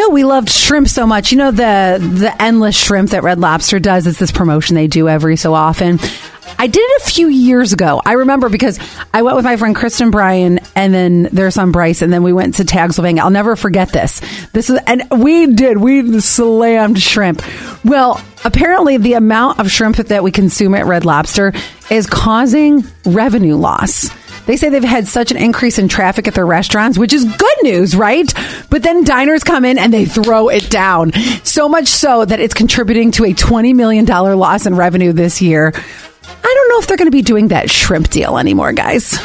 knew we loved shrimp so much. You know the the endless shrimp that Red Lobster does. It's this promotion they do every so often. I did it a few years ago. I remember because I went with my friend Kristen Bryan and then their son Bryce, and then we went to Tag Sylvania. I'll never forget this. This is, and we did, we slammed shrimp. Well, apparently the amount of shrimp that we consume at Red Lobster is causing revenue loss. They say they've had such an increase in traffic at their restaurants, which is good news, right? But then diners come in and they throw it down. So much so that it's contributing to a $20 million loss in revenue this year. I don't know if they're going to be doing that shrimp deal anymore, guys.